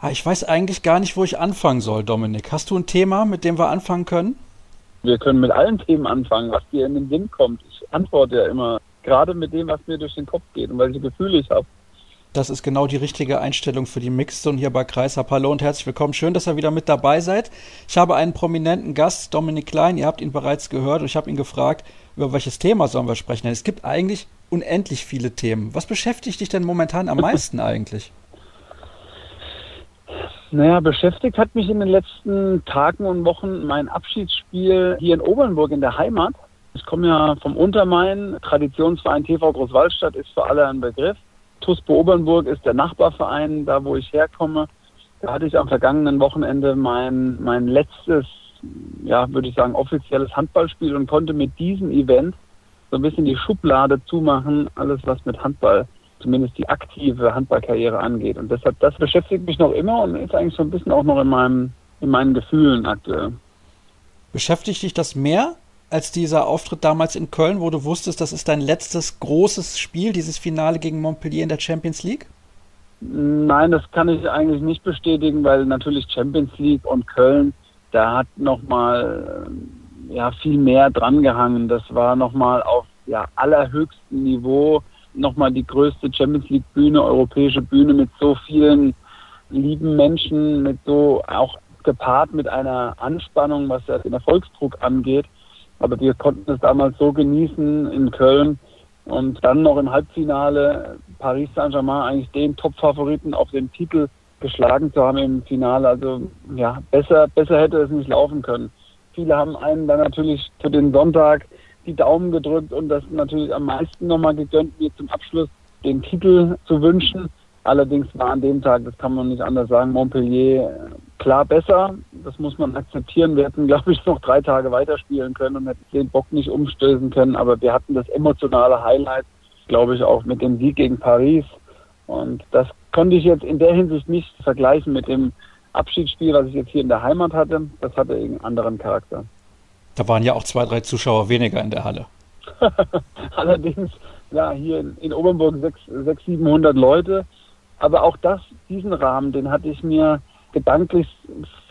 Ah, ich weiß eigentlich gar nicht, wo ich anfangen soll, Dominik. Hast du ein Thema, mit dem wir anfangen können? Wir können mit allen Themen anfangen, was dir in den Sinn kommt. Ich antworte ja immer gerade mit dem, was mir durch den Kopf geht und welche Gefühle ich habe. Das ist genau die richtige Einstellung für die Mixzone hier bei Kreishab. Hallo und herzlich willkommen. Schön, dass ihr wieder mit dabei seid. Ich habe einen prominenten Gast, Dominik Klein. Ihr habt ihn bereits gehört und ich habe ihn gefragt, über welches Thema sollen wir sprechen. Denn es gibt eigentlich unendlich viele Themen. Was beschäftigt dich denn momentan am meisten eigentlich? Naja, beschäftigt hat mich in den letzten Tagen und Wochen mein Abschiedsspiel hier in Obernburg in der Heimat. Ich komme ja vom Untermain. Traditionsverein TV Großwaldstadt ist für alle ein Begriff. TUSPO Obernburg ist der Nachbarverein, da wo ich herkomme. Da hatte ich am vergangenen Wochenende mein, mein letztes, ja, würde ich sagen, offizielles Handballspiel und konnte mit diesem Event so ein bisschen die Schublade zumachen, alles was mit Handball zumindest die aktive Handballkarriere angeht. Und deshalb, das beschäftigt mich noch immer und ist eigentlich so ein bisschen auch noch in meinem, in meinen Gefühlen aktuell. Beschäftigt dich das mehr als dieser Auftritt damals in Köln, wo du wusstest, das ist dein letztes großes Spiel, dieses Finale gegen Montpellier in der Champions League? Nein, das kann ich eigentlich nicht bestätigen, weil natürlich Champions League und Köln, da hat nochmal ja, viel mehr drangehangen. Das war nochmal auf ja, allerhöchstem Niveau nochmal die größte Champions League Bühne, europäische Bühne mit so vielen lieben Menschen, mit so auch gepaart mit einer Anspannung, was ja den Erfolgsdruck angeht. Aber wir konnten es damals so genießen in Köln und dann noch im Halbfinale Paris Saint-Germain eigentlich den Top-Favoriten auf den Titel geschlagen zu haben im Finale. Also ja, besser, besser hätte es nicht laufen können. Viele haben einen dann natürlich für den Sonntag die Daumen gedrückt und das natürlich am meisten nochmal gegönnt, mir zum Abschluss den Titel zu wünschen. Allerdings war an dem Tag, das kann man nicht anders sagen, Montpellier klar besser. Das muss man akzeptieren. Wir hätten, glaube ich, noch drei Tage weiterspielen können und hätten den Bock nicht umstößen können. Aber wir hatten das emotionale Highlight, glaube ich, auch mit dem Sieg gegen Paris. Und das konnte ich jetzt in der Hinsicht nicht vergleichen mit dem Abschiedsspiel, was ich jetzt hier in der Heimat hatte. Das hatte einen anderen Charakter. Da waren ja auch zwei, drei Zuschauer weniger in der Halle. Allerdings, ja, hier in, Obernburg 600, 700 Leute. Aber auch das, diesen Rahmen, den hatte ich mir gedanklich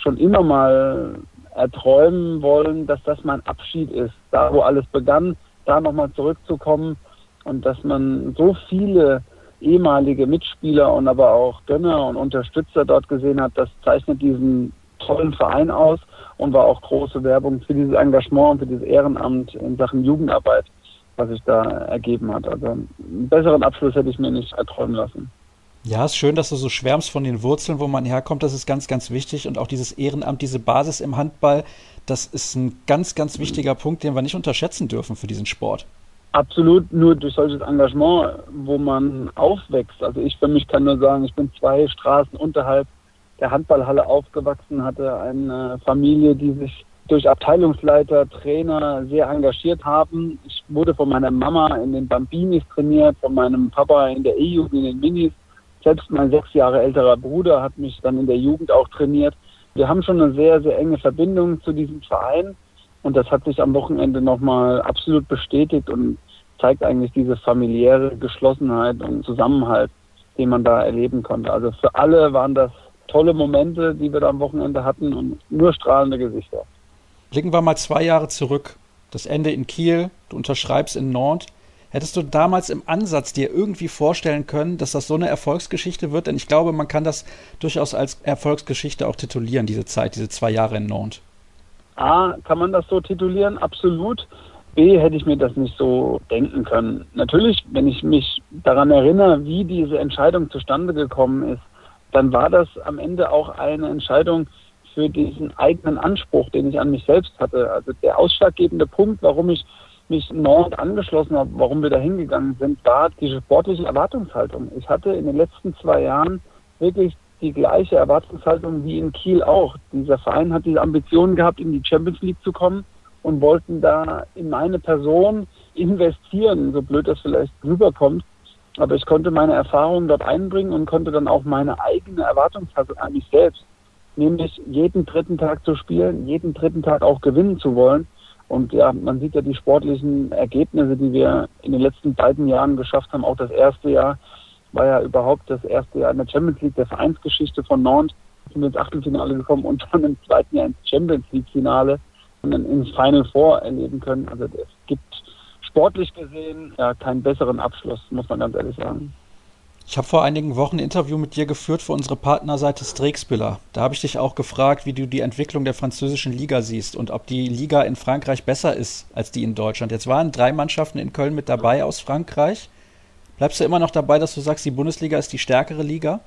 schon immer mal erträumen wollen, dass das mein Abschied ist. Da, wo alles begann, da nochmal zurückzukommen und dass man so viele ehemalige Mitspieler und aber auch Gönner und Unterstützer dort gesehen hat, das zeichnet diesen tollen Verein aus und war auch große Werbung für dieses Engagement und für dieses Ehrenamt in Sachen Jugendarbeit, was sich da ergeben hat. Also einen besseren Abschluss hätte ich mir nicht erträumen lassen. Ja, ist schön, dass du so schwärmst von den Wurzeln, wo man herkommt. Das ist ganz, ganz wichtig. Und auch dieses Ehrenamt, diese Basis im Handball, das ist ein ganz, ganz wichtiger Punkt, den wir nicht unterschätzen dürfen für diesen Sport. Absolut, nur durch solches Engagement, wo man aufwächst. Also ich für mich kann nur sagen, ich bin zwei Straßen unterhalb der Handballhalle aufgewachsen, hatte eine Familie, die sich durch Abteilungsleiter, Trainer sehr engagiert haben. Ich wurde von meiner Mama in den Bambinis trainiert, von meinem Papa in der E-Jugend in den Minis. Selbst mein sechs Jahre älterer Bruder hat mich dann in der Jugend auch trainiert. Wir haben schon eine sehr, sehr enge Verbindung zu diesem Verein und das hat sich am Wochenende nochmal absolut bestätigt und zeigt eigentlich diese familiäre Geschlossenheit und Zusammenhalt, den man da erleben konnte. Also für alle waren das tolle Momente, die wir da am Wochenende hatten und nur strahlende Gesichter. Blicken wir mal zwei Jahre zurück. Das Ende in Kiel, du unterschreibst in Nantes. Hättest du damals im Ansatz dir irgendwie vorstellen können, dass das so eine Erfolgsgeschichte wird? Denn ich glaube, man kann das durchaus als Erfolgsgeschichte auch titulieren, diese Zeit, diese zwei Jahre in Nantes. A, kann man das so titulieren? Absolut. B, hätte ich mir das nicht so denken können. Natürlich, wenn ich mich daran erinnere, wie diese Entscheidung zustande gekommen ist, dann war das am Ende auch eine Entscheidung für diesen eigenen Anspruch, den ich an mich selbst hatte. Also der ausschlaggebende Punkt, warum ich mich Nord angeschlossen habe, warum wir da hingegangen sind, war diese sportliche Erwartungshaltung. Ich hatte in den letzten zwei Jahren wirklich die gleiche Erwartungshaltung wie in Kiel auch. Dieser Verein hat diese Ambitionen gehabt, in die Champions League zu kommen und wollten da in meine Person investieren, so blöd das vielleicht rüberkommt. Aber ich konnte meine Erfahrungen dort einbringen und konnte dann auch meine eigene Erwartungshaltung an mich selbst, nämlich jeden dritten Tag zu spielen, jeden dritten Tag auch gewinnen zu wollen. Und ja, man sieht ja die sportlichen Ergebnisse, die wir in den letzten beiden Jahren geschafft haben, auch das erste Jahr. war ja überhaupt das erste Jahr in der Champions League der Vereinsgeschichte von Nantes. Sind ins Achtelfinale gekommen und dann im zweiten Jahr ins Champions League Finale und dann ins Final Four erleben können. Also es gibt sportlich gesehen ja keinen besseren Abschluss, muss man ganz ehrlich sagen. Ich habe vor einigen Wochen ein Interview mit dir geführt für unsere Partnerseite Strixbiller. Da habe ich dich auch gefragt, wie du die Entwicklung der französischen Liga siehst und ob die Liga in Frankreich besser ist als die in Deutschland. Jetzt waren drei Mannschaften in Köln mit dabei aus Frankreich. Bleibst du immer noch dabei, dass du sagst, die Bundesliga ist die stärkere Liga?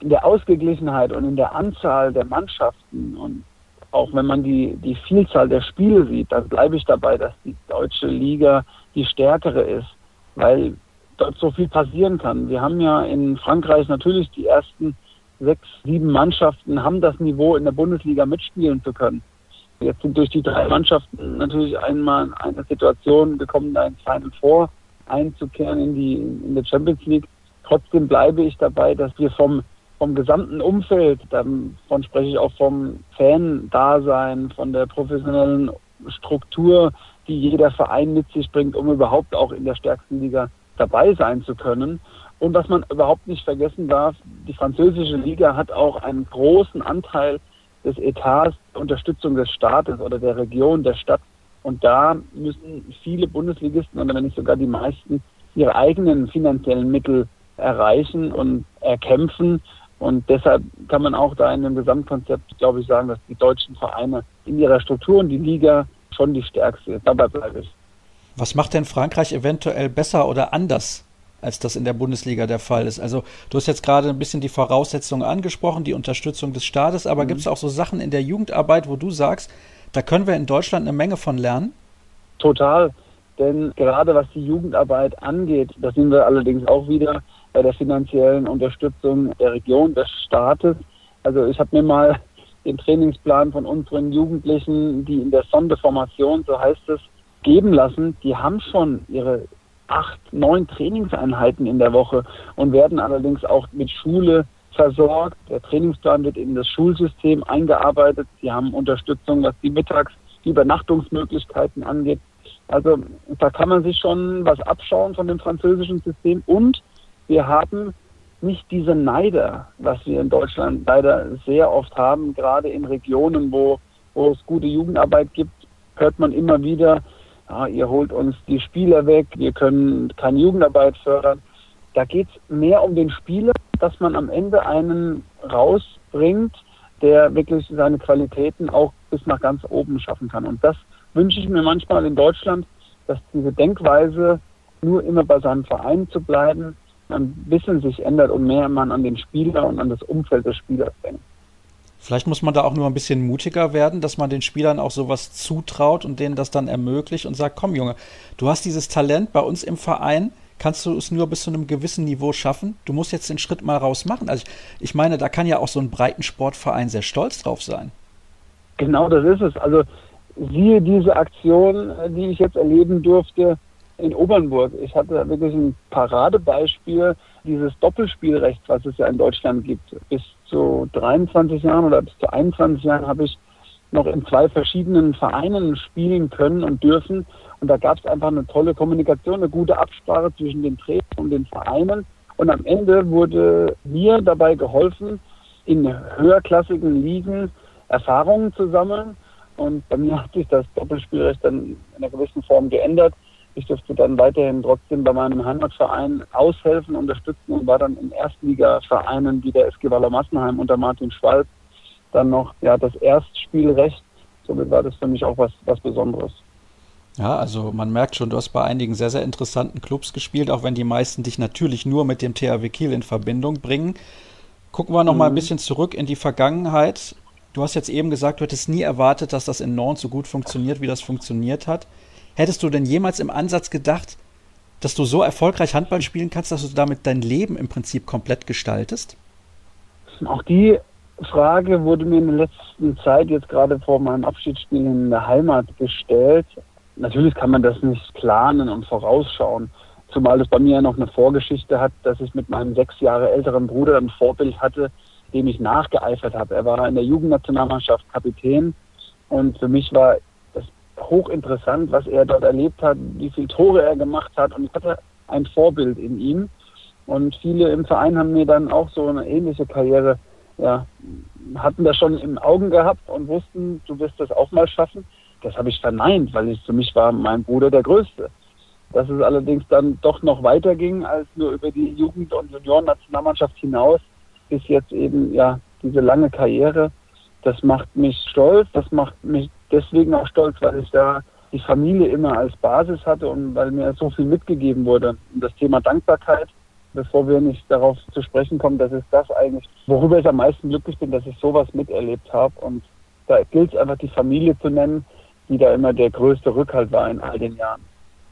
In der Ausgeglichenheit und in der Anzahl der Mannschaften und auch wenn man die, die Vielzahl der Spiele sieht, dann bleibe ich dabei, dass die deutsche Liga die stärkere ist, weil dort so viel passieren kann. Wir haben ja in Frankreich natürlich die ersten sechs, sieben Mannschaften haben das Niveau in der Bundesliga mitspielen zu können. Jetzt sind durch die drei Mannschaften natürlich einmal in eine Situation gekommen, da ins Final Four einzukehren in die in der Champions League. Trotzdem bleibe ich dabei, dass wir vom vom gesamten Umfeld, davon spreche ich auch vom Fan-Dasein, von der professionellen Struktur, die jeder Verein mit sich bringt, um überhaupt auch in der stärksten Liga dabei sein zu können. Und was man überhaupt nicht vergessen darf, die französische Liga hat auch einen großen Anteil des Etats Unterstützung des Staates oder der Region, der Stadt. Und da müssen viele Bundesligisten oder wenn nicht sogar die meisten ihre eigenen finanziellen Mittel erreichen und erkämpfen. Und deshalb kann man auch da in dem Gesamtkonzept, glaube ich, sagen, dass die deutschen Vereine in ihrer Struktur und die Liga schon die stärkste ist. Dabei bleibe ich. Was macht denn Frankreich eventuell besser oder anders, als das in der Bundesliga der Fall ist? Also du hast jetzt gerade ein bisschen die Voraussetzungen angesprochen, die Unterstützung des Staates, aber mhm. gibt es auch so Sachen in der Jugendarbeit, wo du sagst, da können wir in Deutschland eine Menge von lernen? Total. Denn gerade was die Jugendarbeit angeht, da sind wir allerdings auch wieder bei der finanziellen Unterstützung der Region, des Staates. Also ich habe mir mal den Trainingsplan von unseren Jugendlichen, die in der Sonderformation, so heißt es, geben lassen. Die haben schon ihre acht, neun Trainingseinheiten in der Woche und werden allerdings auch mit Schule versorgt. Der Trainingsplan wird in das Schulsystem eingearbeitet. Sie haben Unterstützung, was die Mittags-, die Übernachtungsmöglichkeiten angeht. Also da kann man sich schon was abschauen von dem französischen System und wir haben nicht diese Neider, was wir in Deutschland leider sehr oft haben, gerade in Regionen, wo, wo es gute Jugendarbeit gibt, hört man immer wieder, ja, ihr holt uns die Spieler weg, wir können keine Jugendarbeit fördern. Da geht es mehr um den Spieler, dass man am Ende einen rausbringt, der wirklich seine Qualitäten auch bis nach ganz oben schaffen kann. Und das wünsche ich mir manchmal in Deutschland, dass diese Denkweise nur immer bei seinem Verein zu bleiben, ein bisschen sich ändert und mehr man an den Spieler und an das Umfeld des Spielers denkt. Vielleicht muss man da auch nur ein bisschen mutiger werden, dass man den Spielern auch sowas zutraut und denen das dann ermöglicht und sagt, komm Junge, du hast dieses Talent bei uns im Verein, kannst du es nur bis zu einem gewissen Niveau schaffen. Du musst jetzt den Schritt mal raus machen. Also ich, ich meine, da kann ja auch so ein breiten Sportverein sehr stolz drauf sein. Genau das ist es. Also siehe diese Aktion, die ich jetzt erleben durfte in Obernburg. Ich hatte wirklich ein Paradebeispiel dieses Doppelspielrechts, was es ja in Deutschland gibt. Bis zu 23 Jahren oder bis zu 21 Jahren habe ich noch in zwei verschiedenen Vereinen spielen können und dürfen. Und da gab es einfach eine tolle Kommunikation, eine gute Absprache zwischen den Trainern und den Vereinen. Und am Ende wurde mir dabei geholfen, in höherklassigen Ligen Erfahrungen zu sammeln. Und bei mir hat sich das Doppelspielrecht dann in einer gewissen Form geändert. Ich durfte dann weiterhin trotzdem bei meinem Heimatverein aushelfen, unterstützen und war dann in Erstligavereinen wie der SG Waller Massenheim unter Martin Schwalb dann noch ja, das Erstspielrecht. Somit war das für mich auch was, was Besonderes. Ja, also man merkt schon, du hast bei einigen sehr, sehr interessanten Clubs gespielt, auch wenn die meisten dich natürlich nur mit dem THW Kiel in Verbindung bringen. Gucken wir noch mhm. mal ein bisschen zurück in die Vergangenheit. Du hast jetzt eben gesagt, du hättest nie erwartet, dass das in Nantes so gut funktioniert, wie das funktioniert hat. Hättest du denn jemals im Ansatz gedacht, dass du so erfolgreich Handball spielen kannst, dass du damit dein Leben im Prinzip komplett gestaltest? Auch die Frage wurde mir in der letzten Zeit, jetzt gerade vor meinem Abschiedsspiel in der Heimat gestellt. Natürlich kann man das nicht planen und vorausschauen, zumal es bei mir ja noch eine Vorgeschichte hat, dass ich mit meinem sechs Jahre älteren Bruder ein Vorbild hatte, dem ich nachgeeifert habe. Er war in der Jugendnationalmannschaft Kapitän und für mich war hochinteressant, was er dort erlebt hat, wie viele Tore er gemacht hat. Und ich hatte ein Vorbild in ihm. Und viele im Verein haben mir dann auch so eine ähnliche Karriere, ja, hatten das schon im Augen gehabt und wussten, du wirst das auch mal schaffen. Das habe ich verneint, weil ich, für mich war mein Bruder der Größte. Dass es allerdings dann doch noch weiter ging als nur über die Jugend- und Junioren-Nationalmannschaft hinaus, bis jetzt eben ja diese lange Karriere. Das macht mich stolz, das macht mich deswegen auch stolz, weil ich da die Familie immer als Basis hatte und weil mir so viel mitgegeben wurde. Und das Thema Dankbarkeit, bevor wir nicht darauf zu sprechen kommen, das ist das eigentlich, worüber ich am meisten glücklich bin, dass ich sowas miterlebt habe. Und da gilt es einfach, die Familie zu nennen, die da immer der größte Rückhalt war in all den Jahren.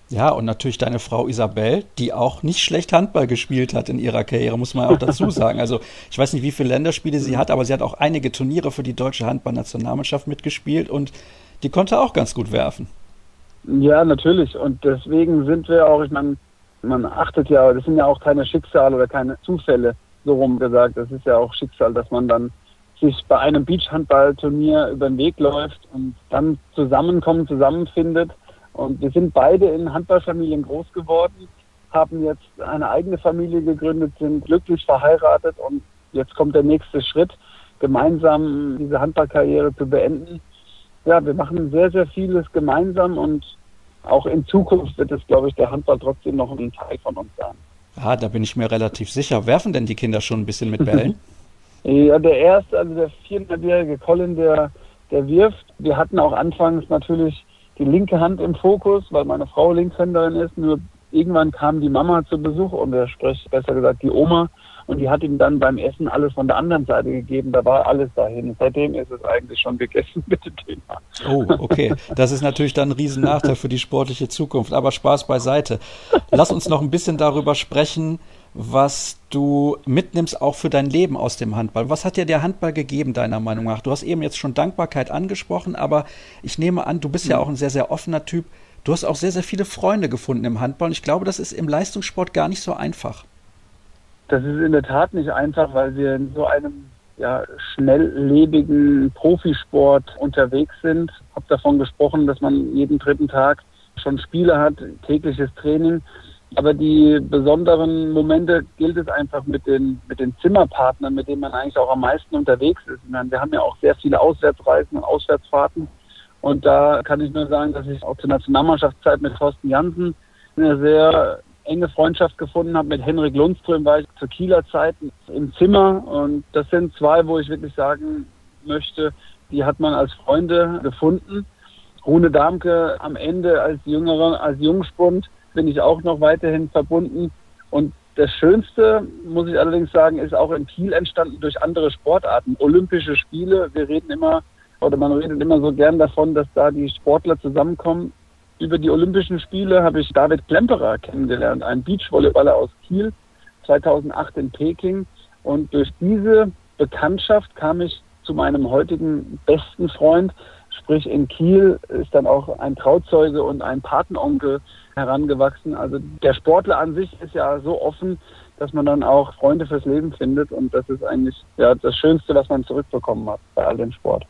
Ja, und natürlich deine Frau Isabel, die auch nicht schlecht Handball gespielt hat in ihrer Karriere, muss man auch dazu sagen. Also ich weiß nicht, wie viele Länderspiele sie hat, aber sie hat auch einige Turniere für die deutsche Handballnationalmannschaft mitgespielt und die konnte auch ganz gut werfen. Ja, natürlich. Und deswegen sind wir auch, ich meine, man achtet ja, das sind ja auch keine Schicksale oder keine Zufälle, so rum gesagt. Das ist ja auch Schicksal, dass man dann sich bei einem Beachhandballturnier über den Weg läuft und dann zusammenkommt, zusammenfindet. Und wir sind beide in Handballfamilien groß geworden, haben jetzt eine eigene Familie gegründet, sind glücklich verheiratet und jetzt kommt der nächste Schritt, gemeinsam diese Handballkarriere zu beenden. Ja, wir machen sehr, sehr vieles gemeinsam und auch in Zukunft wird es, glaube ich, der Handball trotzdem noch ein Teil von uns sein. Ja, da bin ich mir relativ sicher. Werfen denn die Kinder schon ein bisschen mit Bällen? Ja, der erste, also der viereinhalbjährige Colin, der, der wirft. Wir hatten auch anfangs natürlich die linke Hand im Fokus, weil meine Frau Linkshänderin ist. Nur irgendwann kam die Mama zu Besuch und er spricht besser gesagt die Oma und die hat ihm dann beim Essen alles von der anderen Seite gegeben. Da war alles dahin. Seitdem ist es eigentlich schon gegessen mit dem Thema. Oh, okay. Das ist natürlich dann ein Riesennachteil für die sportliche Zukunft. Aber Spaß beiseite. Lass uns noch ein bisschen darüber sprechen, was du mitnimmst auch für dein Leben aus dem Handball. Was hat dir der Handball gegeben, deiner Meinung nach? Du hast eben jetzt schon Dankbarkeit angesprochen, aber ich nehme an, du bist ja mhm. auch ein sehr, sehr offener Typ. Du hast auch sehr, sehr viele Freunde gefunden im Handball und ich glaube, das ist im Leistungssport gar nicht so einfach. Das ist in der Tat nicht einfach, weil wir in so einem ja, schnelllebigen Profisport unterwegs sind. Ich habe davon gesprochen, dass man jeden dritten Tag schon Spiele hat, tägliches Training. Aber die besonderen Momente gilt es einfach mit den, mit den Zimmerpartnern, mit denen man eigentlich auch am meisten unterwegs ist. Meine, wir haben ja auch sehr viele Auswärtsreisen und Auswärtsfahrten. Und da kann ich nur sagen, dass ich auch zur Nationalmannschaftszeit mit Thorsten Jansen eine sehr enge Freundschaft gefunden habe. Mit Henrik Lundström war ich zur Kieler Zeit im Zimmer. Und das sind zwei, wo ich wirklich sagen möchte, die hat man als Freunde gefunden. Rune Darmke am Ende als Jüngerer, als Jungspund bin ich auch noch weiterhin verbunden. Und das Schönste, muss ich allerdings sagen, ist auch in Kiel entstanden durch andere Sportarten. Olympische Spiele, wir reden immer, oder man redet immer so gern davon, dass da die Sportler zusammenkommen. Über die Olympischen Spiele habe ich David Klemperer kennengelernt, ein Beachvolleyballer aus Kiel, 2008 in Peking. Und durch diese Bekanntschaft kam ich zu meinem heutigen besten Freund, Sprich, in Kiel ist dann auch ein Trauzeuge und ein Patenonkel herangewachsen. Also der Sportler an sich ist ja so offen, dass man dann auch Freunde fürs Leben findet. Und das ist eigentlich ja, das Schönste, was man zurückbekommen hat bei all dem Sport.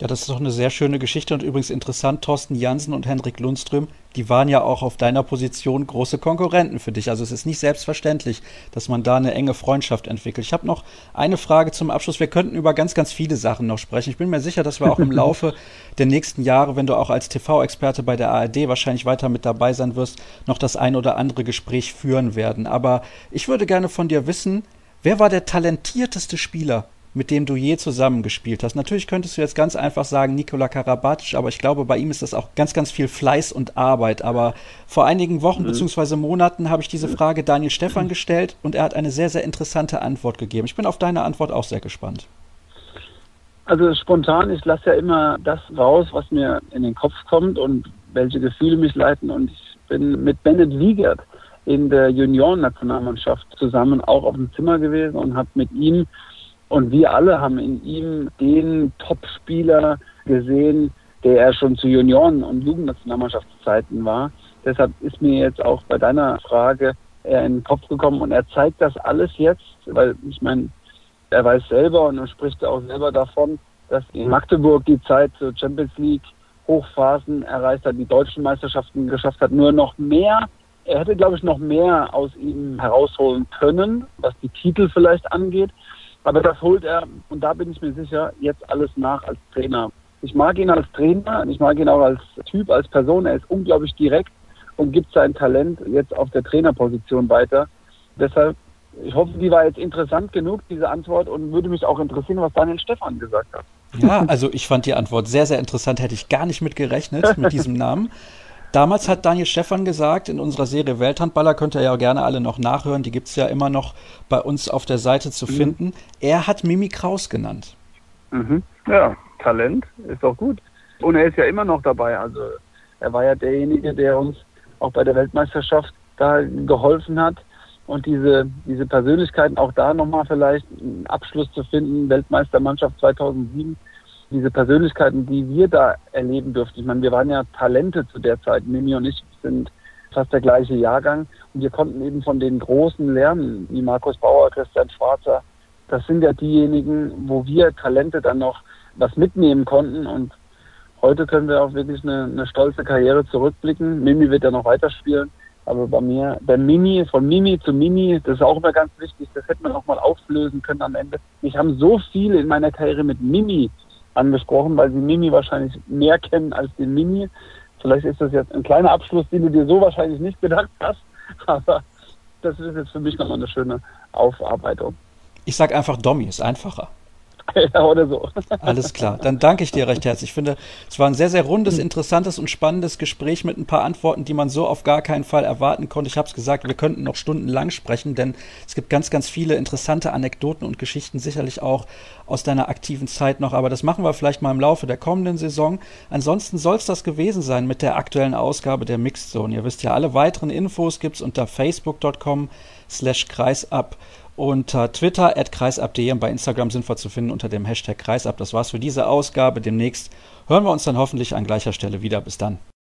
Ja, das ist doch eine sehr schöne Geschichte und übrigens interessant, Thorsten Jansen und Henrik Lundström, die waren ja auch auf deiner Position große Konkurrenten für dich. Also es ist nicht selbstverständlich, dass man da eine enge Freundschaft entwickelt. Ich habe noch eine Frage zum Abschluss. Wir könnten über ganz, ganz viele Sachen noch sprechen. Ich bin mir sicher, dass wir auch im Laufe der nächsten Jahre, wenn du auch als TV-Experte bei der ARD wahrscheinlich weiter mit dabei sein wirst, noch das ein oder andere Gespräch führen werden. Aber ich würde gerne von dir wissen, wer war der talentierteste Spieler mit dem du je zusammengespielt hast. Natürlich könntest du jetzt ganz einfach sagen Nikola Karabatic, aber ich glaube, bei ihm ist das auch ganz, ganz viel Fleiß und Arbeit. Aber vor einigen Wochen mhm. bzw. Monaten habe ich diese Frage Daniel Stefan gestellt und er hat eine sehr, sehr interessante Antwort gegeben. Ich bin auf deine Antwort auch sehr gespannt. Also spontan, ich lasse ja immer das raus, was mir in den Kopf kommt und welche Gefühle mich leiten. Und ich bin mit Bennett Wiegert in der Junioren-Nationalmannschaft zusammen auch auf dem Zimmer gewesen und habe mit ihm und wir alle haben in ihm den Top-Spieler gesehen, der er schon zu Junioren- und Jugendnationalmannschaftszeiten war. Deshalb ist mir jetzt auch bei deiner Frage er in den Kopf gekommen und er zeigt das alles jetzt, weil ich meine, er weiß selber und er spricht auch selber davon, dass in Magdeburg die Zeit zur Champions League Hochphasen erreicht hat, die deutschen Meisterschaften geschafft hat, nur noch mehr er hätte, glaube ich, noch mehr aus ihm herausholen können, was die Titel vielleicht angeht. Aber das holt er, und da bin ich mir sicher, jetzt alles nach als Trainer. Ich mag ihn als Trainer, ich mag ihn auch als Typ, als Person. Er ist unglaublich direkt und gibt sein Talent jetzt auf der Trainerposition weiter. Deshalb, ich hoffe, die war jetzt interessant genug, diese Antwort, und würde mich auch interessieren, was Daniel Stefan gesagt hat. Ja, also ich fand die Antwort sehr, sehr interessant. Hätte ich gar nicht mit gerechnet, mit diesem Namen. Damals hat Daniel Stefan gesagt, in unserer Serie Welthandballer, könnt ihr ja gerne alle noch nachhören, die gibt es ja immer noch bei uns auf der Seite zu mhm. finden. Er hat Mimi Kraus genannt. Mhm. Ja, Talent ist doch gut. Und er ist ja immer noch dabei. Also er war ja derjenige, der uns auch bei der Weltmeisterschaft da geholfen hat. Und diese, diese Persönlichkeiten auch da nochmal vielleicht einen Abschluss zu finden, Weltmeistermannschaft 2007 diese Persönlichkeiten, die wir da erleben durften. Ich meine, wir waren ja Talente zu der Zeit. Mimi und ich sind fast der gleiche Jahrgang und wir konnten eben von den Großen lernen, wie Markus Bauer, Christian Schwarzer. Das sind ja diejenigen, wo wir Talente dann noch was mitnehmen konnten und heute können wir auch wirklich eine, eine stolze Karriere zurückblicken. Mimi wird ja noch weiterspielen. Aber bei mir, bei Mimi, von Mimi zu Mimi, das ist auch immer ganz wichtig, das hätte man auch mal auflösen können am Ende. Ich habe so viel in meiner Karriere mit Mimi angesprochen, weil sie Mimi wahrscheinlich mehr kennen als den Mimi. Vielleicht ist das jetzt ein kleiner Abschluss, den du dir so wahrscheinlich nicht gedacht hast, aber das ist jetzt für mich nochmal eine schöne Aufarbeitung. Ich sage einfach Dommi, ist einfacher. Oder so. Alles klar. Dann danke ich dir recht herzlich. Ich finde, es war ein sehr, sehr rundes, interessantes und spannendes Gespräch mit ein paar Antworten, die man so auf gar keinen Fall erwarten konnte. Ich habe es gesagt, wir könnten noch stundenlang sprechen, denn es gibt ganz, ganz viele interessante Anekdoten und Geschichten, sicherlich auch aus deiner aktiven Zeit noch. Aber das machen wir vielleicht mal im Laufe der kommenden Saison. Ansonsten soll es das gewesen sein mit der aktuellen Ausgabe der Mixed Zone. Ihr wisst ja, alle weiteren Infos gibt es unter facebook.com slash kreisab unter Twitter at kreisab.de und bei Instagram sind wir zu finden unter dem Hashtag kreisab. Das war's für diese Ausgabe. Demnächst hören wir uns dann hoffentlich an gleicher Stelle wieder. Bis dann.